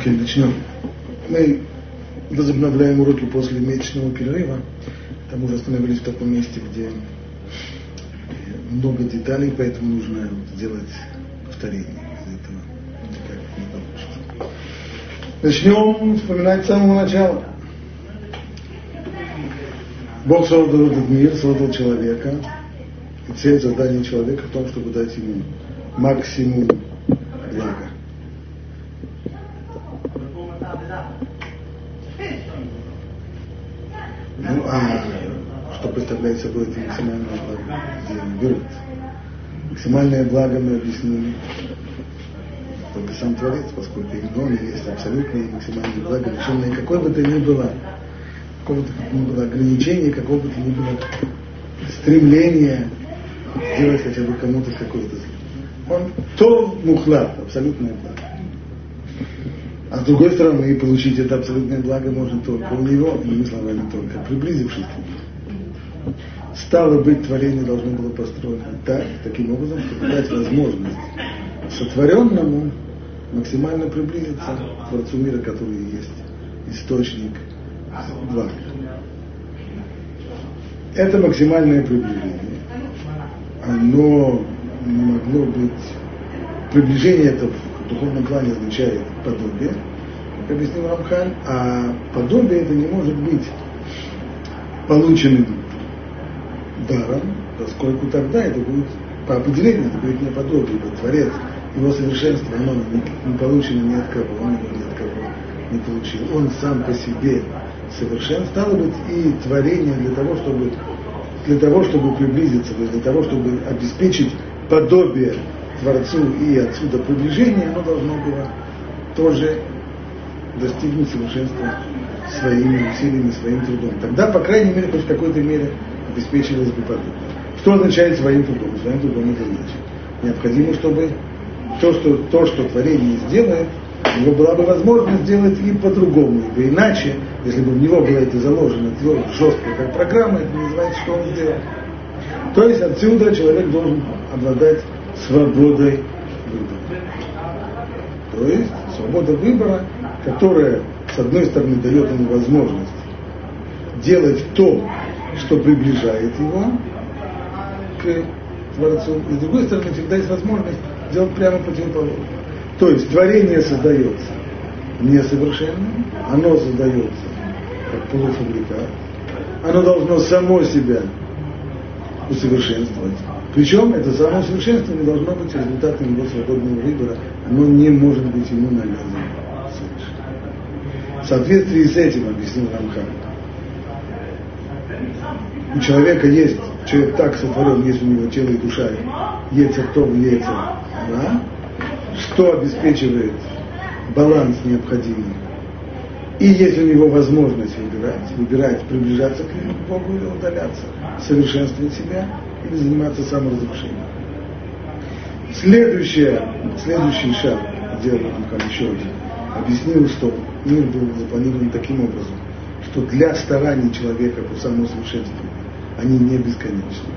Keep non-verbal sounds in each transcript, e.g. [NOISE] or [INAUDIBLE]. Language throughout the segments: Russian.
Окей, начнем. Мы возобновляем уроки после месячного перерыва. Там уже остановились в таком месте, где много деталей, поэтому нужно сделать повторение. Из этого никак не получится. Начнем вспоминать с самого начала. Бог создал этот мир, создал человека. И цель задания человека в том, чтобы дать ему максимум блага. Ну, а представляет собой это максимальное благо, где он берет? Максимальное благо мы объяснили только сам Творец, поскольку именно он есть абсолютное и максимальное благо, лишенное какой бы то ни было, какого-то ни было ограничения, какого бы то ни было стремления сделать хотя бы кому-то какое-то зло. Он то мухлад, абсолютное благо. А с другой стороны, получить это абсолютное благо можно только у него, иными словами, только приблизившись к нему. Стало быть, творение должно было построено так, таким образом, чтобы дать возможность сотворенному максимально приблизиться к Творцу мира, который есть источник блага. Это максимальное приближение. Оно не могло быть... Приближение это в духовном плане означает подобие, как объяснил Рамхан, а подобие это не может быть полученным даром, поскольку тогда это будет по определению, это будет не подобие, ибо Творец, его совершенство, оно не, не получено ни от кого, он его ни от кого не получил. Он сам по себе совершен, стало быть, и творение для того, чтобы для того, чтобы приблизиться, для того, чтобы обеспечить подобие Творцу и отсюда приближение, оно должно было тоже достигнуть совершенства своими усилиями, своим трудом. Тогда, по крайней мере, хоть в какой-то мере обеспечивалось бы подобие. Что означает своим трудом? Своим трудом это значит. Необходимо, чтобы то, что, то, что творение сделает, у него была бы возможность сделать и по-другому. Ибо иначе, если бы в него было это заложено жестко, как программа, это не называется, что он сделал. То есть отсюда человек должен обладать свободой выбора. То есть свобода выбора, которая, с одной стороны, дает ему возможность делать то, что приближает его к Творцу, и с другой стороны, всегда есть возможность делать прямо противоположное. То есть творение создается несовершенным, оно создается как полуфабрикат, оно должно само себя усовершенствовать. Причем это самое совершенствование должно быть результатом его свободного выбора, оно не может быть ему навязано В соответствии с этим, объяснил Рамхан, у человека есть, человек так сотворен, есть у него тело и душа, яйца то, яйца да, что обеспечивает баланс необходимый. И есть у него возможность выбирать, выбирать, приближаться к Богу или удаляться, совершенствовать себя или заниматься саморазрушением. Следующее, следующий шаг, сделал Рамхан еще один, объяснил, что мир был запланирован таким образом, что для стараний человека по самосовершенствованию они не бесконечны.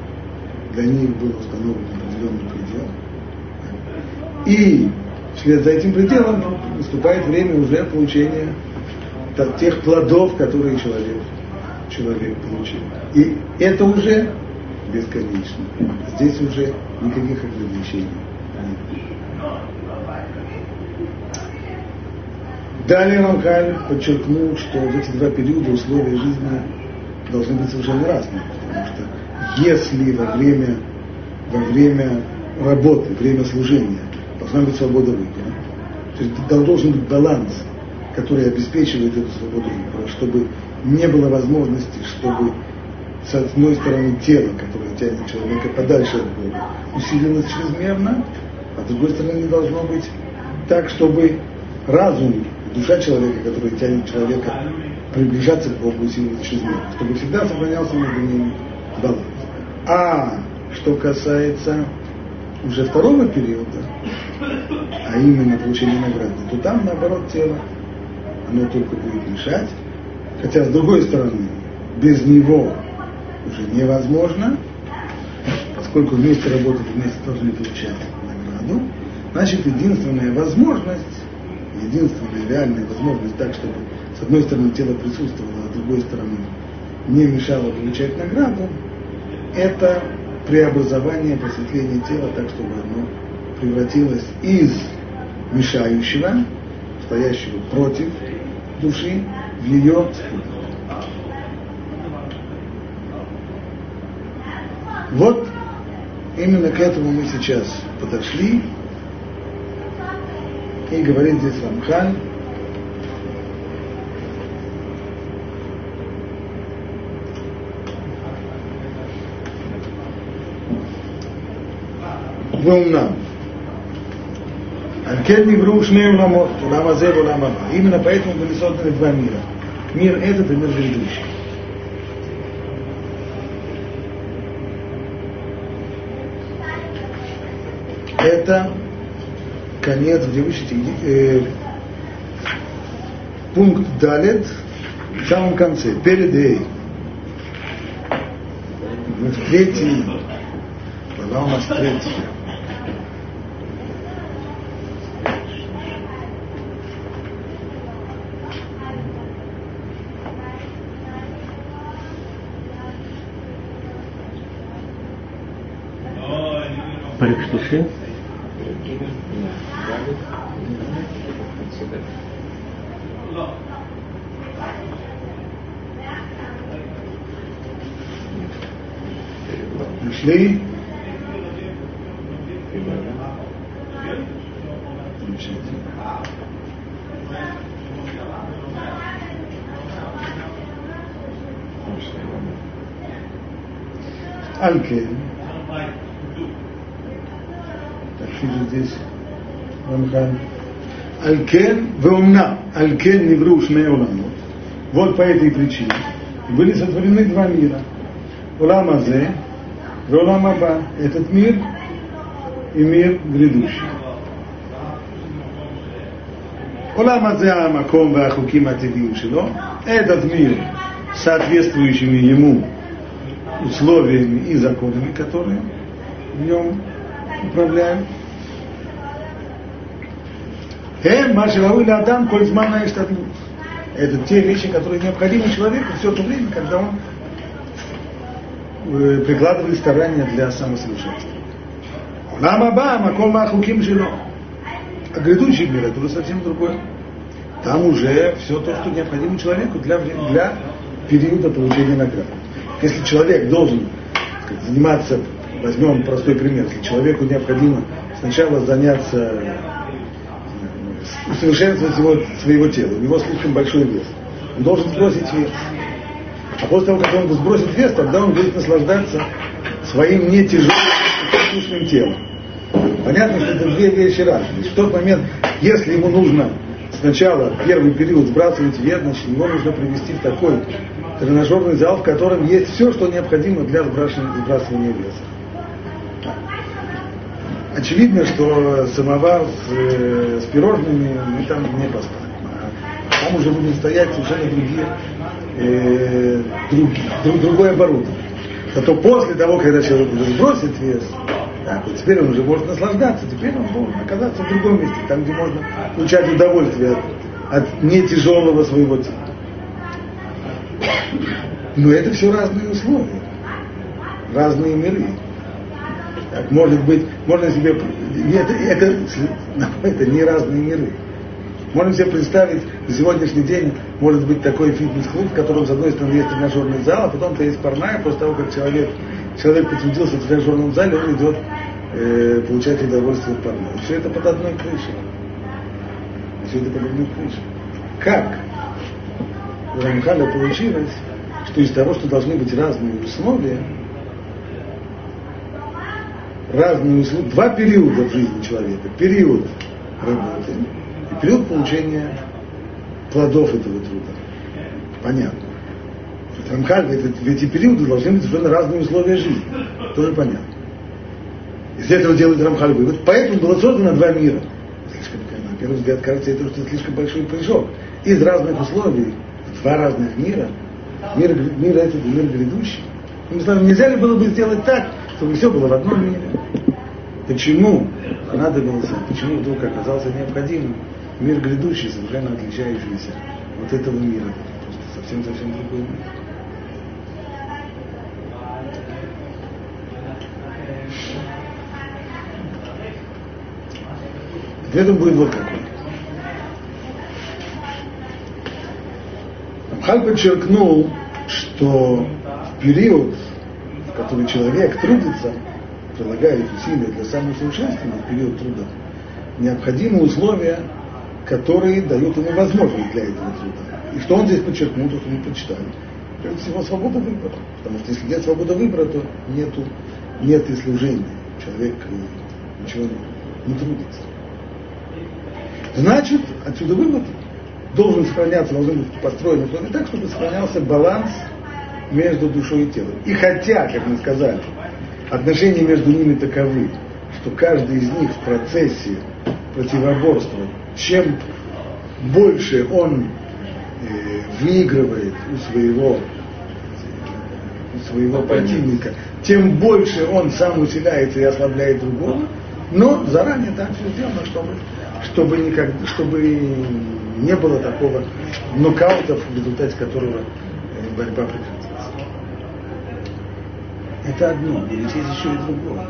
Для них был установлен определенный предел. И вслед за этим пределом наступает время уже получения тех плодов, которые человек, человек получил. И это уже бесконечно. Здесь уже никаких ограничений нет. Далее Рамхаль подчеркнул, что в эти два периода условия жизни должны быть совершенно разные. Потому что если во время, во время работы, время служения должна быть свобода выбора, то есть должен быть баланс, который обеспечивает эту свободу выбора, чтобы не было возможности, чтобы с одной стороны тело, которое тянет человека подальше от Бога, усилилось чрезмерно, а с другой стороны не должно быть так, чтобы разум, душа человека, которая тянет человека приближаться к Богу, усиливать чрезмерно, чтобы всегда сохранялся между ними баланс. А что касается уже второго периода, а именно получения награды, то там наоборот тело, оно только будет мешать, хотя с другой стороны, без него уже невозможно, поскольку вместе работать, вместе должны получать награду, значит единственная возможность единственная реальная возможность так, чтобы с одной стороны тело присутствовало, а с другой стороны не мешало получать награду, это преобразование, просветление тела так, чтобы оно превратилось из мешающего, стоящего против души, в ее. Вот именно к этому мы сейчас подошли. این گوارید زی سمخان ואומנם על כן נבראו שני עולמות, עולם הזה ועולם הבא. היא מנפאית ומבליסות ונדבה מירה. מיר עדת ומיר גלגליש. עתה конец, где вы э, пункт Далет в самом конце, перед Эй. Третий, была у нас третья. פרק 30? Пришли. Алькен. תקשיבו здесь, Рамхан. Алькен ואומנה, Алькен נבראו שני עולמות. Вот по этой причине были сотворены два мира. Улам Азе Роламаба – этот мир и мир грядущий. Олама Маком Вахуким ахукима Шило – этот мир, соответствующими ему условиями и законами, которые в нем управляют. Э, ну, это те вещи, которые необходимы человеку все то время, когда он э, прикладывает старания для самосовершенства. Лама ба, макол махуким жило. А грядущий мир это уже совсем другое. Там уже все то, что необходимо человеку для, для периода получения награды. Если человек должен сказать, заниматься, возьмем простой пример, если человеку необходимо сначала заняться э, усовершенствовать его, своего тела, у него слишком большой вес, он должен сбросить вес. А после того, как он сбросит вес, тогда он будет наслаждаться своим не тяжелым, вкусным телом. Понятно, что это две вещи разные. В тот момент, если ему нужно сначала первый период сбрасывать вес, значит, его нужно привести в такой тренажерный зал, в котором есть все, что необходимо для сбрасывания, веса. Очевидно, что самовар с, э, с пирожными мы там не поставим. А там уже будут стоять совершенно другие, э, друг, друг, другое оборудование. Зато после того, когда человек уже сбросит вес, так, вот теперь он уже может наслаждаться, теперь он может оказаться в другом месте, там, где можно получать удовольствие от, от не тяжелого своего тела. Но это все разные условия, разные миры. Так, может быть, можно себе... Это, это, [LAUGHS] это не разные миры. Можно себе представить, сегодняшний день может быть такой фитнес-клуб, в котором, с одной стороны, есть тренажерный зал, а потом-то есть парная, после того, как человек, человек потрудился в тренажерном зале, он идет э, получать удовольствие от парной. Все это под одной крышей. Все это под одной крышей. Как у Рамхана получилось, что из того, что должны быть разные условия, разные условия, два периода в жизни человека. Период работы период получения плодов этого труда. Понятно. Рамхаль, в эти периоды должны быть совершенно разные условия жизни. Тоже понятно. Из этого делает Рамхаль вывод. Поэтому было создано два мира. Слишком, на первый взгляд, кажется, это что слишком большой прыжок. Из разных условий, два разных мира, мир, мир этот и мир грядущий. Мы знаем, нельзя ли было бы сделать так, чтобы все было в одном мире? Почему понадобился, почему вдруг оказался необходимым мир грядущий, совершенно отличающийся от этого мира. Просто совсем-совсем другой мир. Ответом будет вот какой. Амхаль подчеркнул, что в период, в который человек трудится, прилагает усилия для самосовершенствования, в период труда, необходимы условия, которые дают ему возможность для этого труда. И что он здесь подчеркнул, то, что мы почитали. Прежде всего, свобода выбора. Потому что если нет свободы выбора, то нету, нет и служения. Человек ничего не, не трудится. Значит, отсюда вывод должен сохраняться, должен быть построен условия так, чтобы сохранялся баланс между душой и телом. И хотя, как мы сказали, отношения между ними таковы, что каждый из них в процессе противоборства, чем больше он э, выигрывает у своего, у своего противника, тем больше он сам усиляется и ослабляет другого, но заранее так все сделано, чтобы чтобы, никак, чтобы не было такого нокаута, в результате которого э, борьба прекратится. Это одно, но ведь есть еще и другое.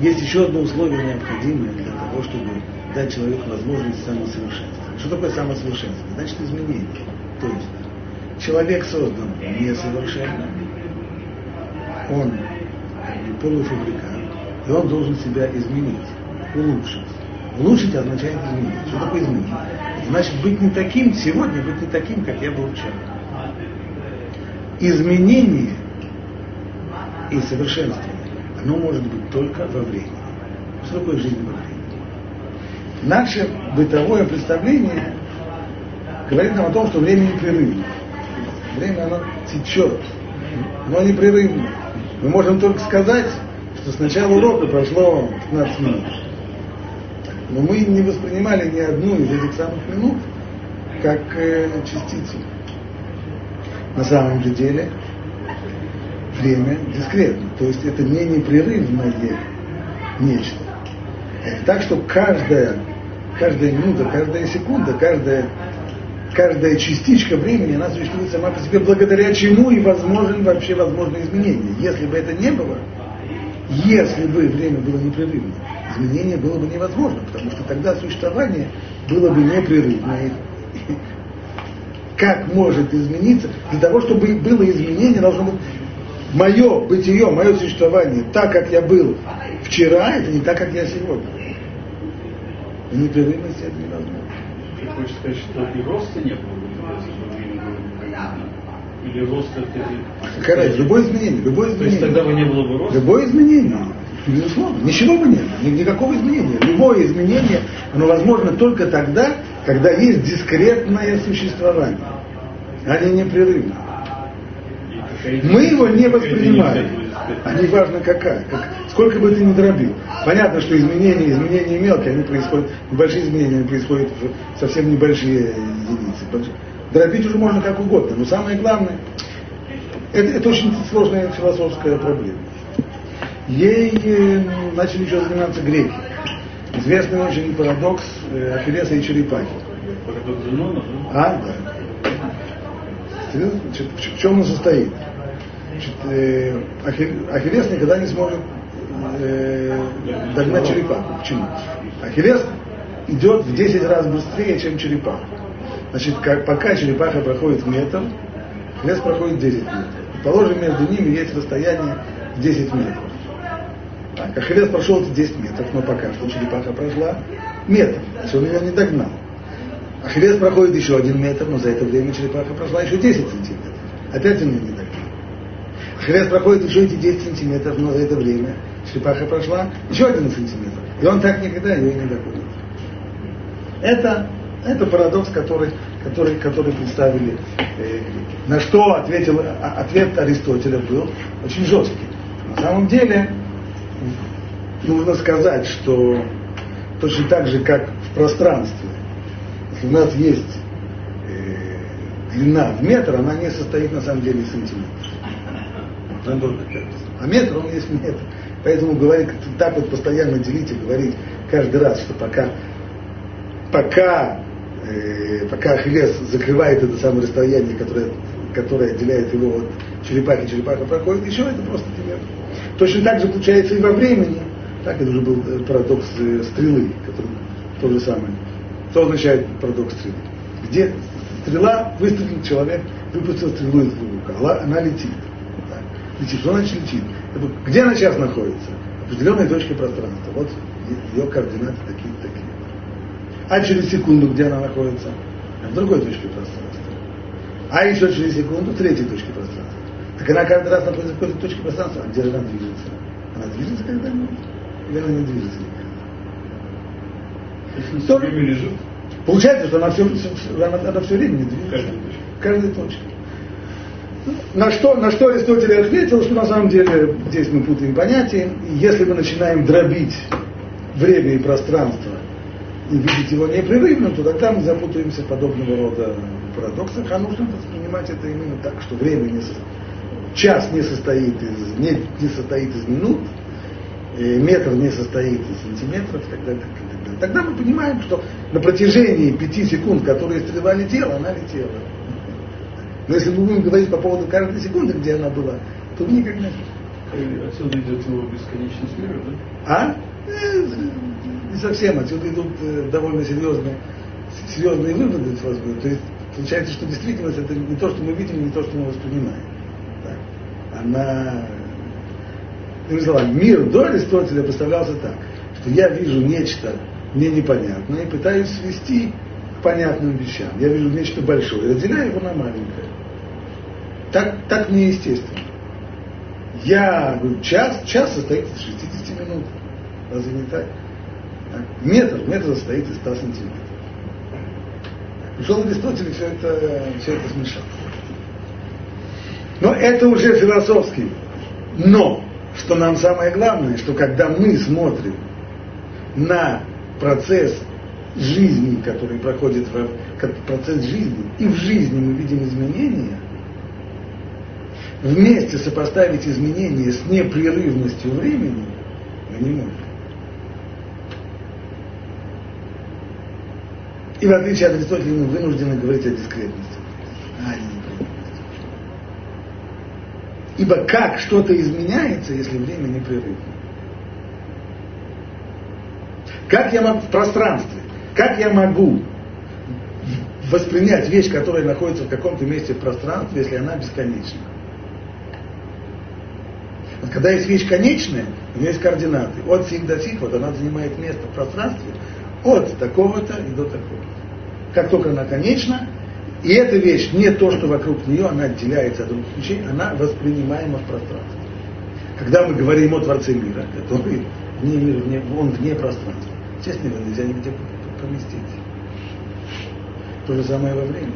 Есть еще одно условие необходимое для того, чтобы дать человеку возможность самосовершенствования. Что такое самосовершенствование? Значит изменение. То есть человек создан несовершенно, он полуфабрикант, и он должен себя изменить улучшить. Улучшить означает изменить. Что такое изменить? Значит, быть не таким, сегодня быть не таким, как я был вчера. Изменение и совершенствование, оно может быть только во времени. Что такое жизнь во времени? Наше бытовое представление говорит нам о том, что время непрерывно. Время оно течет, но непрерывно. Мы можем только сказать, что с начала урока прошло 15 минут. Но мы не воспринимали ни одну из этих самых минут как э, частицу. На самом же деле время дискретно, то есть это не непрерывное нечто. Это так, что каждая, каждая минута, каждая секунда, каждая, каждая частичка времени, она существует сама по себе, благодаря чему и возможен вообще возможно изменение. Если бы это не было, если бы время было непрерывно, изменение было бы невозможно, потому что тогда существование было бы непрерывное. [LAUGHS] Как может измениться? Для того, чтобы было изменение, должно быть мое бытие, мое существование, так, как я был вчера, это не так, как я сегодня. Непрерывность это невозможно. Ты хочешь сказать, что и роста не было? Или рост это... Какая любое изменение, любое изменение. То есть тогда бы не было бы роста? Любое изменение. Безусловно, ничего бы нет, никакого изменения. Любое изменение, оно возможно только тогда, когда есть дискретное существование, а не непрерывно. Мы его не воспринимаем, а не важно какая, как, сколько бы ты ни дробил. Понятно, что изменения, изменения мелкие, они происходят, небольшие изменения они происходят в совсем небольшие единицы. Дробить уже можно как угодно, но самое главное, это, это очень сложная философская проблема ей э, начали еще заниматься греки. Известный очень парадокс э, Ахиллеса и черепахи. Парадокс Зенона? А, да. В чем он состоит? Значит, э, Ахиллес никогда не сможет э, догнать черепаху. Почему? Ахиллес идет в 10 раз быстрее, чем черепаха. Значит, как, пока черепаха проходит метр, Ахиллес проходит 10 метров. Положим, между ними есть расстояние 10 метров. Так, Ахиллес прошел эти 10 метров, но пока что черепаха прошла метр, значит он ее не догнал. Ахиллес проходит еще один метр, но за это время черепаха прошла еще 10 сантиметров. Опять он ее не догнал. Ахиллес проходит еще эти 10 сантиметров, но это время черепаха прошла еще один сантиметр. И он так никогда ее не догонит. Это, это парадокс, который, который, который представили э, На что ответил, а, ответ Аристотеля был очень жесткий. На самом деле, нужно сказать, что точно так же, как в пространстве, если у нас есть э, длина в метр, она не состоит на самом деле из сантиметров. А метр, он есть метр. Поэтому говорить, так вот постоянно делить и говорить каждый раз, что пока пока, э, пока Ахиллес закрывает это самое расстояние, которое, которое отделяет его от черепахи, черепаха проходит еще, это просто пример. Точно так же получается и во времени. Так, это уже был э, парадокс э, стрелы, который то же самое. Что означает парадокс стрелы? Где стрела, выстрелил человек, выпустил стрелу из лука, она летит. Летит. Что значит летит? Где она сейчас находится? В определенной точке пространства. Вот ее координаты такие такие. А через секунду где она находится? В другой точке пространства. А еще через секунду в третьей точке пространства. Так она каждый раз находится в какой-то точке пространства, а где же она движется? Она движется когда-нибудь? Или она не движется никогда? Время лежит, Получается, что она все, она, она все время не движется. Каждой Каждой точке. На что, на что Аристотель ответил, что на самом деле здесь мы путаем понятия. И если мы начинаем дробить время и пространство и видеть его непрерывно, то тогда мы запутаемся в подобного рода парадоксах, а нужно воспринимать это именно так, что время не состоит. Час не состоит из, не, не состоит из минут, метр не состоит из сантиметров и так далее. Тогда мы понимаем, что на протяжении пяти секунд, которые стрела летела, она летела. Но если мы будем говорить по поводу каждой секунды, где она была, то мы никогда не... Отсюда идет его бесконечность мира, да? А? Э, не совсем. Отсюда идут э, довольно серьезные, серьезные выводы. То есть получается, что действительность это не то, что мы видим, не то, что мы воспринимаем. Так. Она словами, мир до Аристотеля представлялся так, что я вижу нечто мне непонятное и пытаюсь свести понятным вещам. Я вижу нечто большое, разделяю его на маленькое. Так, так мне естественно. Я говорю, час, час состоит из 60 минут. Разве не так? Метр, метр состоит из 100 сантиметров. Пришел Аристотель и все это, все это смешал. Но это уже философский. Но что нам самое главное, что когда мы смотрим на процесс жизни, который проходит в процесс жизни, и в жизни мы видим изменения, вместе сопоставить изменения с непрерывностью времени мы не можем. И в отличие от Аристотеля мы вынуждены говорить о дискретности. А не Ибо как что-то изменяется, если время непрерывно? Как я могу в пространстве, как я могу воспринять вещь, которая находится в каком-то месте в пространстве, если она бесконечна? Вот когда есть вещь конечная, у нее есть координаты. От сих до сих, вот она занимает место в пространстве от такого-то и до такого-то. Как только она конечна, и эта вещь не то, что вокруг нее, она отделяется от других вещей, она воспринимаема в пространстве. Когда мы говорим о Творце мира, который вне мира, вне, он вне пространства, естественно, его нельзя нигде поместить. То же самое во времени.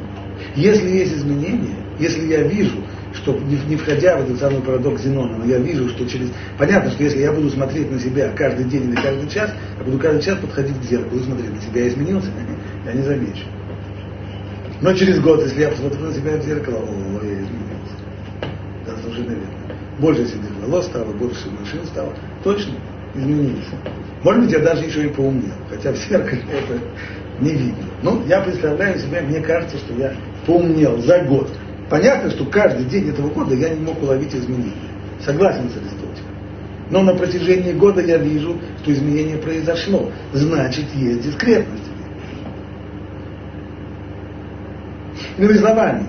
Если есть изменения, если я вижу, что не, входя в этот самый парадокс Зенона, но я вижу, что через... Понятно, что если я буду смотреть на себя каждый день или каждый час, я буду каждый час подходить к зеркалу, буду смотреть на себя, я изменился, я не замечу. Но через год, если я посмотрю на себя в зеркало, о, я изменился. Да, совершенно верно. Больше седых волос стало, больше машин стало. Точно изменился. Может быть, я даже еще и поумнел, хотя в зеркале [LAUGHS] это не видно. Но я представляю себе, мне кажется, что я поумнел за год. Понятно, что каждый день этого года я не мог уловить изменения. Согласен с Аристотелем. Но на протяжении года я вижу, что изменение произошло. Значит, есть дискретность. Иными словами,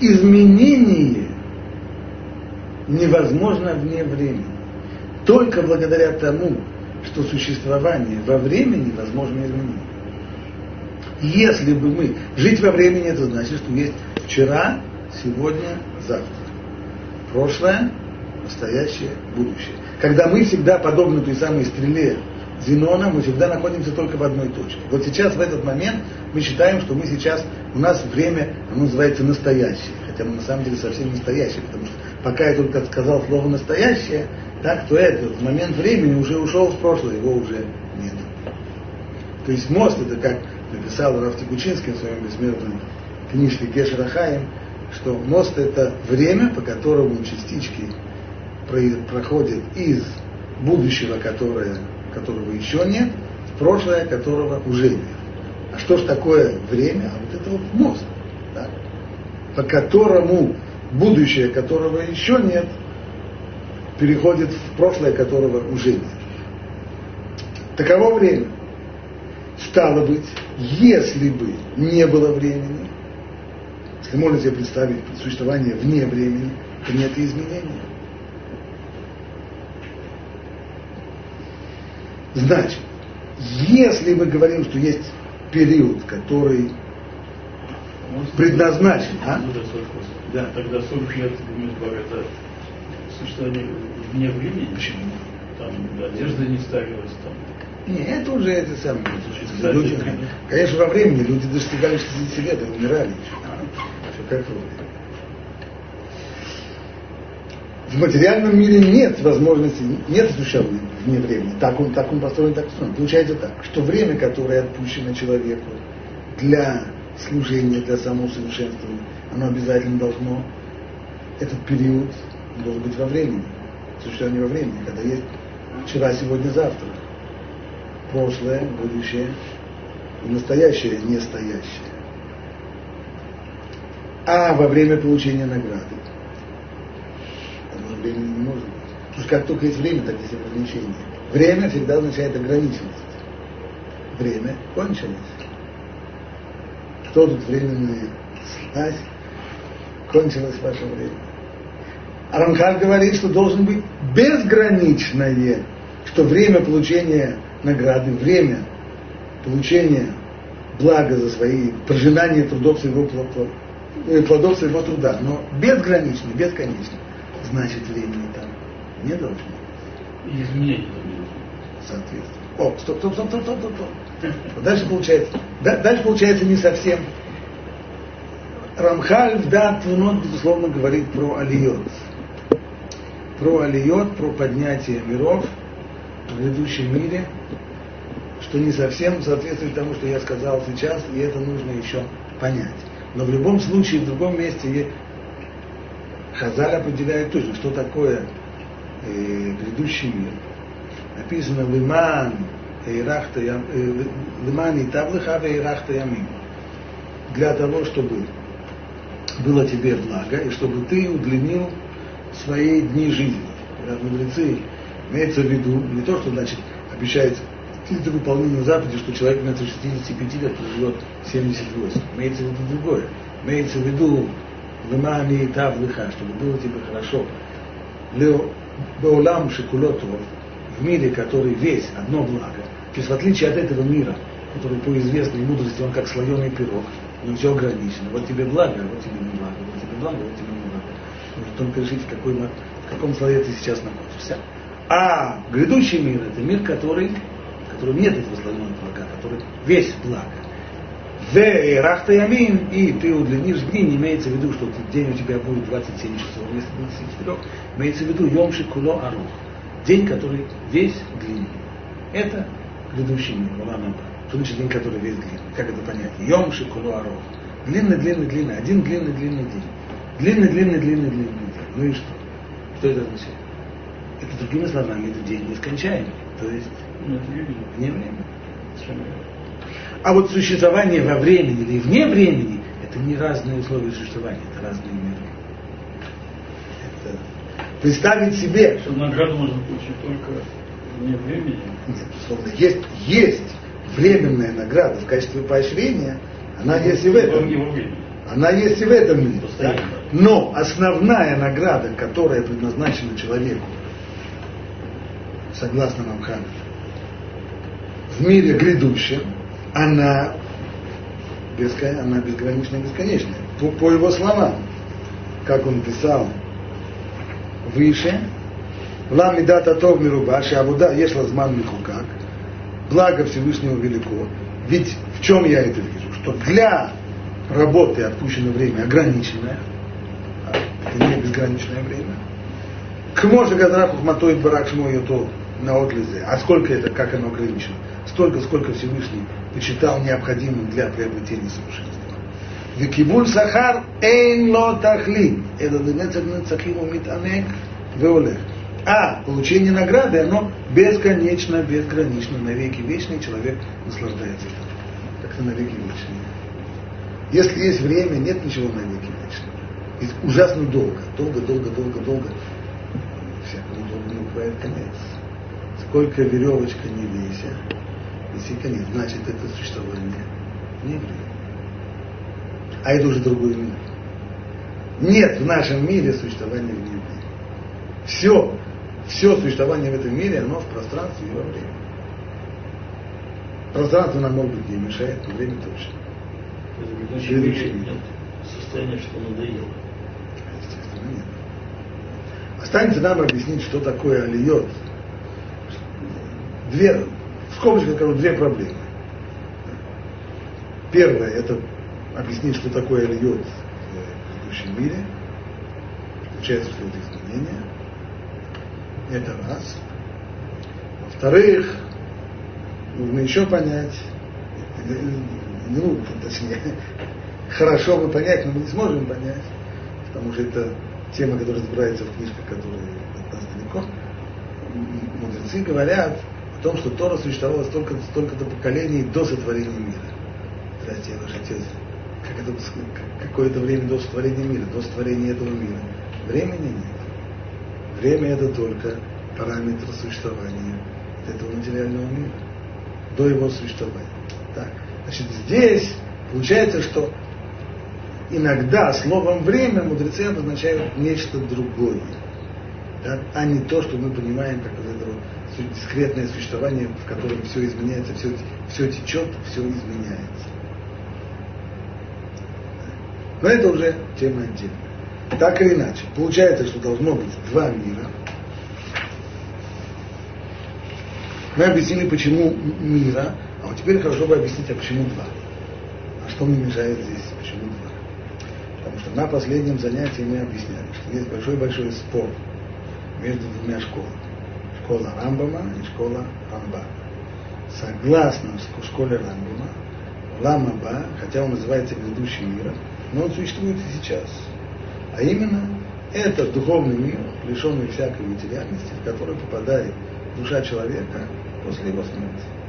изменение невозможно вне времени. Только благодаря тому, что существование во времени возможно изменение. Если бы мы... Жить во времени, это значит, что есть вчера, сегодня, завтра. Прошлое, настоящее, будущее. Когда мы всегда, подобны той самой стреле Зенона, мы всегда находимся только в одной точке. Вот сейчас, в этот момент, мы считаем, что мы сейчас, у нас время, оно называется настоящее. Хотя мы на самом деле совсем настоящее, потому что пока я только сказал слово настоящее, так, то этот момент времени уже ушел в прошлое, его уже нет. То есть мост, это как написал Раф Тикучинский в своем бессмертном книжке Гешерахаем, что мост это время, по которому частички проходят из будущего, которое, которого еще нет, в прошлое, которого уже нет. А что ж такое время? А вот это вот мост, да, по которому будущее, которого еще нет, переходит в прошлое, которого уже нет. Таково время. Стало быть, если бы не было времени, если можно себе представить существование вне времени, то нет и изменения. Значит, если мы говорим, что есть период, который предназначен, а? Ну, да, тогда 40 лет Гумидбар это существование вне времени. Почему? Там одежда не ставилась, там. Нет, это уже это самое. Люди, конечно, во времени люди достигали 60 лет и умирали. Все как. В материальном мире нет возможности, нет существования вне времени. Так он, так он построен, так устроен. Получается так, что время, которое отпущено человеку для служения, для самоусовершенствования, оно обязательно должно, этот период должен быть во времени, существование во времени, когда есть вчера, сегодня, завтра. Прошлое, будущее и настоящее, не стоящее. А во время получения награды времени не может быть. Потому что как только есть время, так есть ограничение. Время всегда означает ограниченность. Время кончилось. Кто тут временный связь? Кончилось ваше время. Арамхаль говорит, что должен быть безграничное, что время получения награды, время получения блага за свои, пожинания трудов своего, э, плодов своего труда, но безграничный, бесконечный значит времени там не должно быть. Изменений Соответственно. О, стоп, стоп, стоп, стоп, стоп, стоп. Дальше получается, дальше получается не совсем. Рамхаль в дат безусловно, говорит про алиот. Про алиот, про поднятие миров в грядущем мире, что не совсем соответствует тому, что я сказал сейчас, и это нужно еще понять. Но в любом случае, в другом месте Хазаль определяет тоже, что такое э, грядущий мир. Написано «Лиман Эйрахта э, Лиман и Тавлыха Эйрахта Ямим». Для того, чтобы было тебе благо, и чтобы ты удлинил свои дни жизни. Говорят мудрецы, имеется в виду не то, что значит обещается для выполнения заповеди, что человек вместо 65 лет живет 78. Имеется в виду другое. Имеется в виду Вымани тав лиха, чтобы было тебе хорошо. Беолам шикулотов, в мире, который весь одно благо. То есть в отличие от этого мира, который по известной мудрости, он как слоеный пирог, но все ограничено. Вот тебе благо, вот тебе не благо, вот тебе благо, вот тебе только решить, в, какой, в каком слое ты сейчас находишься. А грядущий мир – это мир, который, в котором нет этого слоеного пирога, который весь благо. В рахта ямин, и ты удлинишь дни, имеется в виду, что день у тебя будет 27 часов вместо 24, имеется в виду йомши куло арух, день, который весь длинный. Это грядущий мир, Улам Что значит день, который весь длинный? Как это понять? Йомши куло арух. Длинный, длинный, длинный. Один длинный, длинный день. Длинный, длинный, длинный, длинный. Ну и что? Что это означает? Это другими словами, это день нескончаемый. То есть, ну, вне времени. А вот существование во времени или вне времени – это не разные условия существования, это разные миры. Это представить себе… Что награду можно получить только вне времени? Нет, безусловно, есть, есть временная награда в качестве поощрения, она есть и в этом. Она есть и в этом мире. Да? Но основная награда, которая предназначена человеку, согласно Рамхану, в мире грядущем, она, бескон, она безграничная бесконечная. По, по его словам, как он писал выше, Лам медат атов мируба, шабуда ешь лазман михукак, благо Всевышнего велико. Ведь в чем я это вижу? Что для работы отпущено время ограниченное, это не безграничное время. К може газраху хматой барак шмо то на отлизе. А сколько это, как оно ограничено? Столько, сколько Всевышний почитал необходимым для приобретения совершенства. Викибуль сахар эйн ло тахли. Это дынецах нецахиму митанек веолех. А получение награды, оно бесконечно, безгранично, навеки вечный человек наслаждается этим. как-то навеки вечные. Если есть время, нет ничего навеки вечного. Есть ужасно долго, долго, долго, долго, долго. Всякому долгому бывает конец. Сколько веревочка не веся, если конец, значит это существование не время. А это уже другой мир. Нет в нашем мире существования в небе. Все, все существование в этом мире, оно в пространстве и во времени. Пространство нам, может быть, не мешает, но время точно. Следующий состояние, что надоело. Естественно, нет. Останется нам объяснить, что такое алиот. Две, в скобочках скажу, две проблемы. Первое, это объяснить, что такое алиот в предыдущем мире. Получается, что это изменение. Это раз. Во-вторых, нужно еще понять, нужно, точнее, [LAUGHS] хорошо бы понять, но мы не сможем понять, потому что это тема, которая разбирается в книжках, которые от нас далеко. Мудрецы говорят о том, что Тора существовала столько, столько-то поколений до сотворения мира. Здравствуйте, ваш отец. Как это какое-то время до сотворения мира, до сотворения этого мира. Времени нет. Время это только параметр существования этого материального мира. До его существования. Так. Значит, здесь получается, что иногда словом время мудрецы обозначают нечто другое, да, а не то, что мы понимаем, как вот это вот дискретное существование, в котором все изменяется, все, все течет, все изменяется. Но это уже тема отдельная. Так или иначе, получается, что должно быть два мира. Мы объяснили, почему мира, а вот теперь хорошо бы объяснить, а почему два. А что мне мешает здесь, почему два? Потому что на последнем занятии мы объясняли, что есть большой-большой спор между двумя школами. Школа Рамбама и школа Рамба. Согласно школе Рамбама, Ламаба, хотя он называется грядущим миром, но он существует и сейчас. А именно, это духовный мир, лишенный всякой материальности, в который попадает душа человека после его смерти.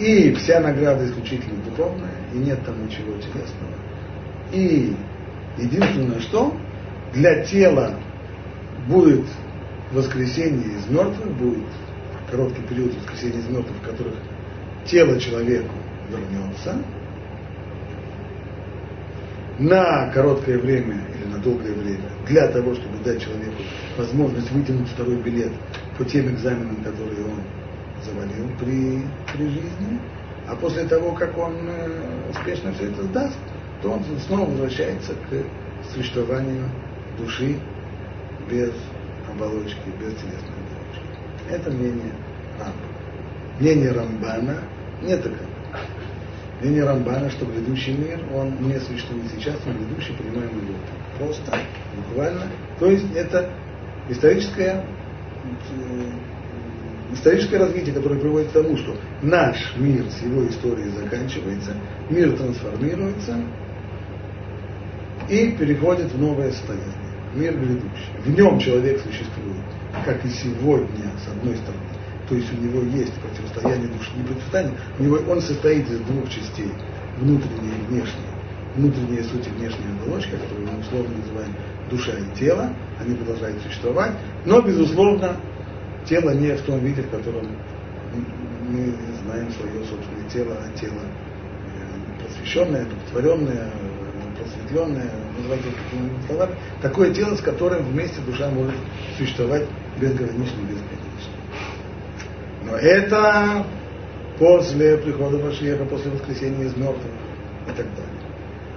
И вся награда исключительно духовная, и нет там ничего телесного. И единственное, что для тела будет воскресение из мертвых, будет короткий период воскресения из мертвых, в которых тело человеку вернется, на короткое время или на долгое время, для того, чтобы дать человеку возможность вытянуть второй билет по тем экзаменам, которые он завалил при, при жизни, а после того, как он э, успешно все это сдаст, то он снова возвращается к существованию души без оболочки, без телесной оболочки. Это мнение Рамбана. Мнение Рамбана не таково. Мнение Рамбана, что грядущий мир, он не существует сейчас, он грядущий, понимаем его просто, буквально. То есть это историческое э, историческое развитие, которое приводит к тому, что наш мир с его историей заканчивается, мир трансформируется и переходит в новое состояние. Мир грядущий. В нем человек существует, как и сегодня, с одной стороны. То есть у него есть противостояние души, не противостояние, у него он состоит из двух частей, внутренней и внешней. Внутренняя суть и внешняя оболочка, которую мы условно называем душа и тело, они продолжают существовать, но, безусловно, тело не в том виде, в котором мы знаем свое собственное тело, а тело э, просвещенное, одухотворенное, просветленное, называйте какими-нибудь словами, такое тело, с которым вместе душа может существовать безгранично, безгранично. Но это после прихода Машеха, после воскресения из мертвых и так далее.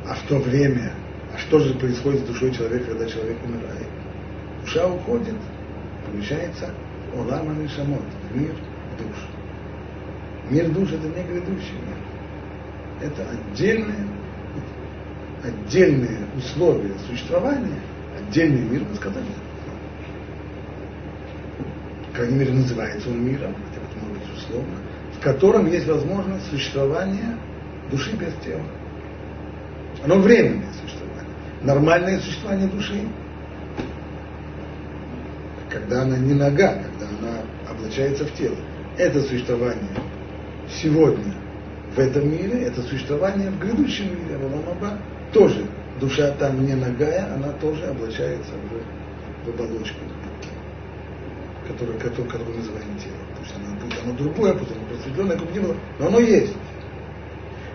А в то время, а что же происходит с душой человека, когда человек умирает? Душа уходит, помещается Олама Нишамот, мир душ. Мир душ это не грядущий мир. Это отдельные, отдельные условия существования, отдельный мир, мы сказали. По крайней называется он миром, хотя это может быть условно, в котором есть возможность существования души без тела. Оно временное существование. Нормальное существование души когда она не нога, когда она облачается в тело. Это существование сегодня в этом мире, это существование в грядущем мире, в Аламаба, тоже душа там не ногая, она тоже облачается в, в оболочку, которую, которую, которую называем тело. То есть она будет, оно другое, потому что просветленное, как бы не было, но оно есть.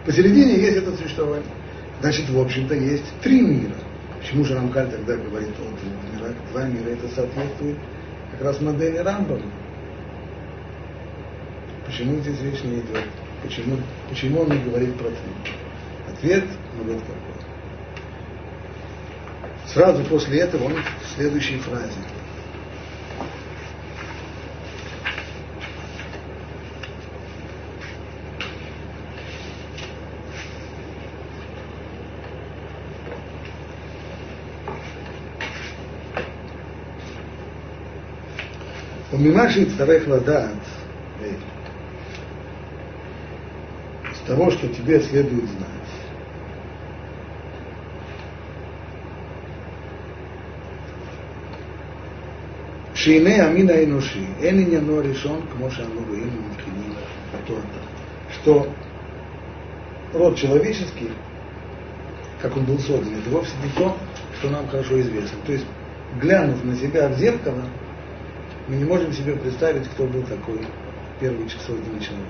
Посередине есть это существование. Значит, в общем-то, есть три мира. Почему же Рамхаль тогда говорит о мирах? Два мира это соответствует как раз модели Рамбама. Почему здесь речь не идет? Почему, почему он не говорит про три? Ответ ну вот какой. Сразу после этого он в следующей фразе. וממה שיצטרך לדעת, из того, что тебе следует знать, שהנה המין האנושי, אין עניינו הראשון כמו שאנו רואים ומבחינים אותו אתה. Что род человеческий, как он был создан, это вовсе не то, что нам хорошо известно. То есть, глянув на себя в зеркало, мы не можем себе представить, кто был такой первый созданный человек.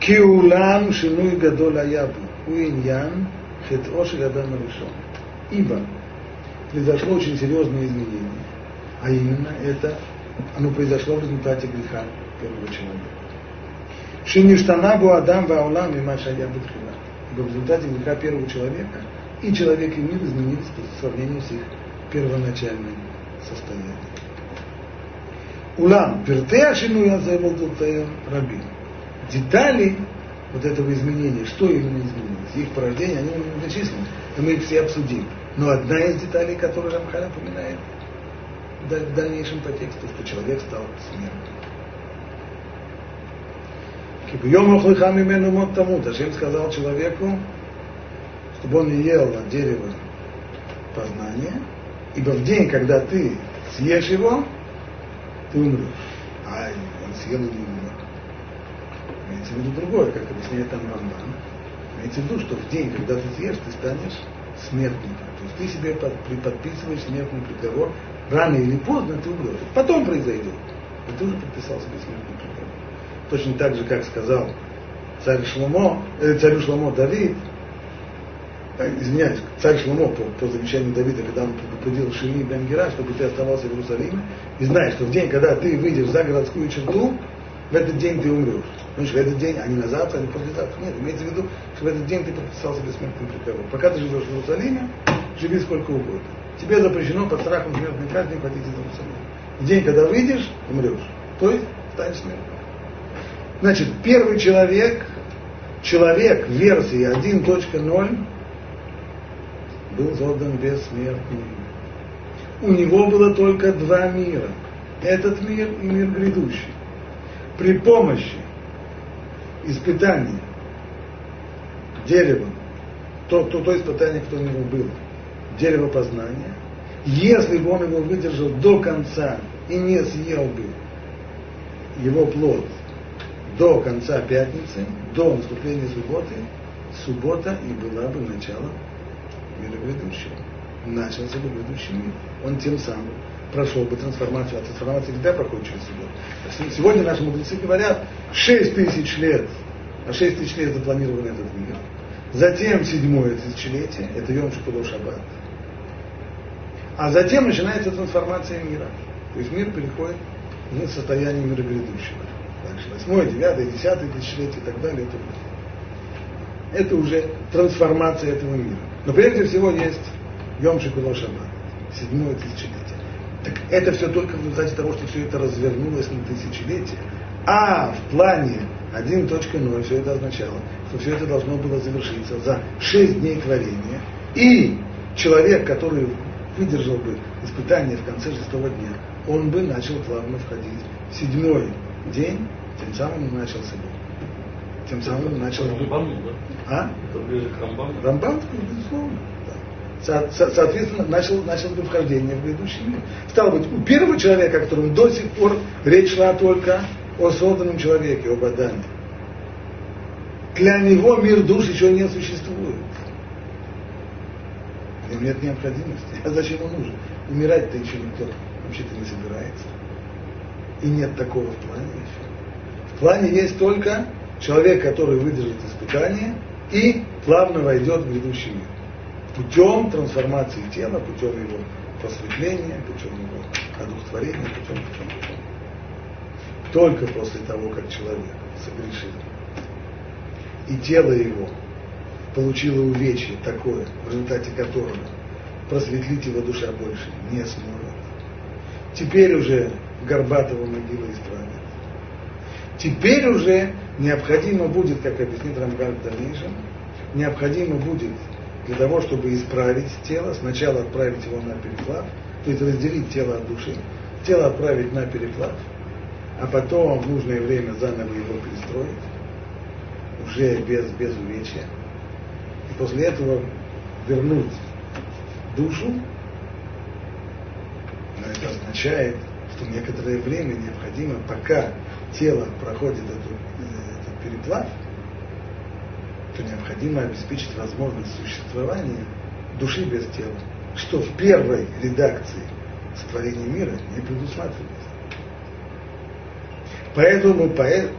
Киулам шинуй гадол аябу, уиньян хетро шелядам решен. Ибо произошло очень серьезное изменение, а именно это, оно произошло в результате греха первого человека. Шиништанабу Адам Ваулам и Маша Ябутхила. Ибо в результате греха первого человека и человек и мир изменились по сравнению с их первоначальным состоянием. Улам, пертея шинуя заеволдутаем рабин. Детали вот этого изменения, что именно изменилось, их порождение, они многочисленны. И мы их все обсудим. Но одна из деталей, которую Рамхаль упоминает в дальнейшем по тексту, что человек стал смертным. Кибьем охлыхам имену мот тому. Ташем сказал человеку, чтобы он не ел от дерева познания, ибо в день, когда ты съешь его, ты умрешь. А он съел и не умер. Имеется в виду другое, как объясняет там Рамбан. Имеется в виду, что в день, когда ты съешь, ты станешь смертником. То есть ты себе подписываешь смертный приговор, рано или поздно ты умрешь. Потом произойдет. И ты уже подписал себе смертный приговор. Точно так же, как сказал царь Шломо, э, царю Шломо Давид, извиняюсь, царь Шломо по, по завещанию Давида, когда он предупредил Шими бен Гера, чтобы ты оставался в Иерусалиме, и знаешь, что в день, когда ты выйдешь за городскую черту, в этот день ты умрешь. Понимаешь, в этот день, а не на завтра, а не послезавтра. Нет, имеется в виду, что в этот день ты подписал себе смертный приговор. Пока ты живешь в Иерусалиме, живи сколько угодно. Тебе запрещено под страхом смертной казни ходить из Иерусалима. В день, когда выйдешь, умрешь. То есть станешь смертным. Значит, первый человек, человек версии 1.0 был создан бессмертным. У него было только два мира. Этот мир и мир грядущий. При помощи испытания деревом, то, то, то испытание, кто у него было, дерево познания, если бы он его выдержал до конца и не съел бы его плод до конца пятницы, до наступления субботы, суббота и была бы начало мира грядущего. Начался бы грядущий мир. Он тем самым прошел бы трансформацию, а трансформация всегда проходит через субботу. Сегодня наши мудрецы говорят, 6 тысяч лет, а 6 тысяч лет запланирован этот мир. Затем седьмое тысячелетие, это Йом Шикудо Шаббат. А затем начинается трансформация мира. То есть мир переходит в состояние мира грядущего. Дальше восьмое, девятое, десятое тысячелетие и так далее. Это, это уже трансформация этого мира. Но прежде всего есть Йом Шикудо Шаббат, седьмое тысячелетие. Так это все только в результате того, что все это развернулось на тысячелетие. А в плане 1.0 все это означало, что все это должно было завершиться за 6 дней творения. И человек, который выдержал бы испытание в конце шестого дня, он бы начал плавно входить в седьмой день, тем самым начался бы. Тем самым начал. Рамбам, да? А? Это ближе к Рамбаму. Рамбам, безусловно. Со, со, соответственно, начал, начал бы вхождение в грядущий мир. Стало быть, у первого человека, о котором до сих пор речь шла только о созданном человеке, об Адаме. для него мир душ еще не существует. Нем нет необходимости. А зачем он нужен? Умирать-то еще никто вообще-то не собирается. И нет такого в плане еще. В плане есть только человек, который выдержит испытание и плавно войдет в грядущий мир. Путем трансформации тела, путем его просветления, путем его одухотворения, путем, путем, путем. Только после того, как человек согрешил, и тело его получило увечье такое, в результате которого просветлить его душа больше не сможет. Теперь уже Горбатова могила исправит. Теперь уже необходимо будет, как объяснит Рамгаль в дальнейшем, необходимо будет для того, чтобы исправить тело, сначала отправить его на переплав, то есть разделить тело от души, тело отправить на переплав, а потом в нужное время заново его перестроить, уже без, без увечья. И после этого вернуть душу, но это означает, что некоторое время необходимо, пока тело проходит эту, этот переплав, то необходимо обеспечить возможность существования души без тела, что в первой редакции сотворения мира не предусматривается. Поэтому,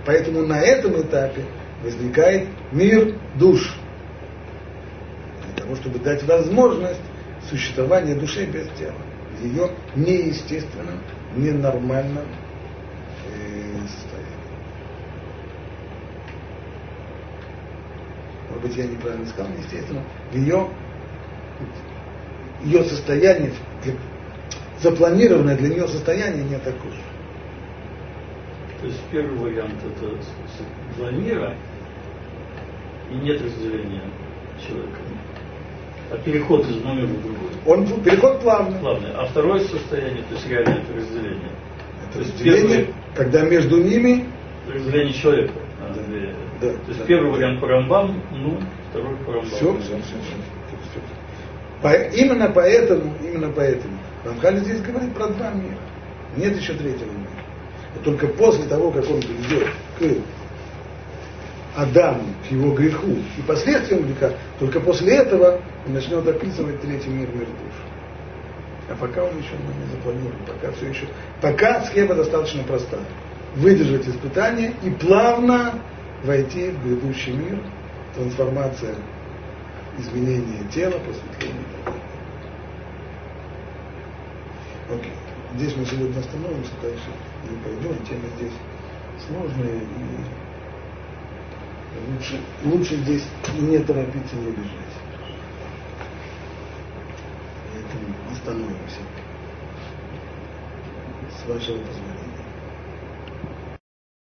поэтому на этом этапе возникает мир душ. Для того, чтобы дать возможность существования души без тела. В ее неестественном, ненормальном э, состоянии. Может быть, я неправильно сказал, естественно, в ее, ее состояние, запланированное для нее состояние не такое. То есть первый вариант это два мира, и нет разделения человека. А переход из одного мира в другой. Он переход плавный. Плавный. А второе состояние, то есть реально это разделение. Это разделение, первый, когда между ними разделение человека. Да. То есть да, первый вариант по Рамбам, ну, второй по Рамбам. Все, все, все, все. По, именно поэтому, именно поэтому Рамхали здесь говорит про два мира. Нет еще третьего мира. И только после того, как он придет к Адаму, к его греху и последствиям греха, только после этого он начнет описывать третий мир, мир душ. А пока он еще не запланирован, пока все еще, пока схема достаточно проста. Выдержать испытание и плавно войти в грядущий мир, трансформация, изменение тела, просветление Окей. Здесь мы сегодня остановимся, дальше не пойдем, тема здесь сложная и лучше, лучше здесь не торопиться, не бежать. Поэтому остановимся. С вашего позволения.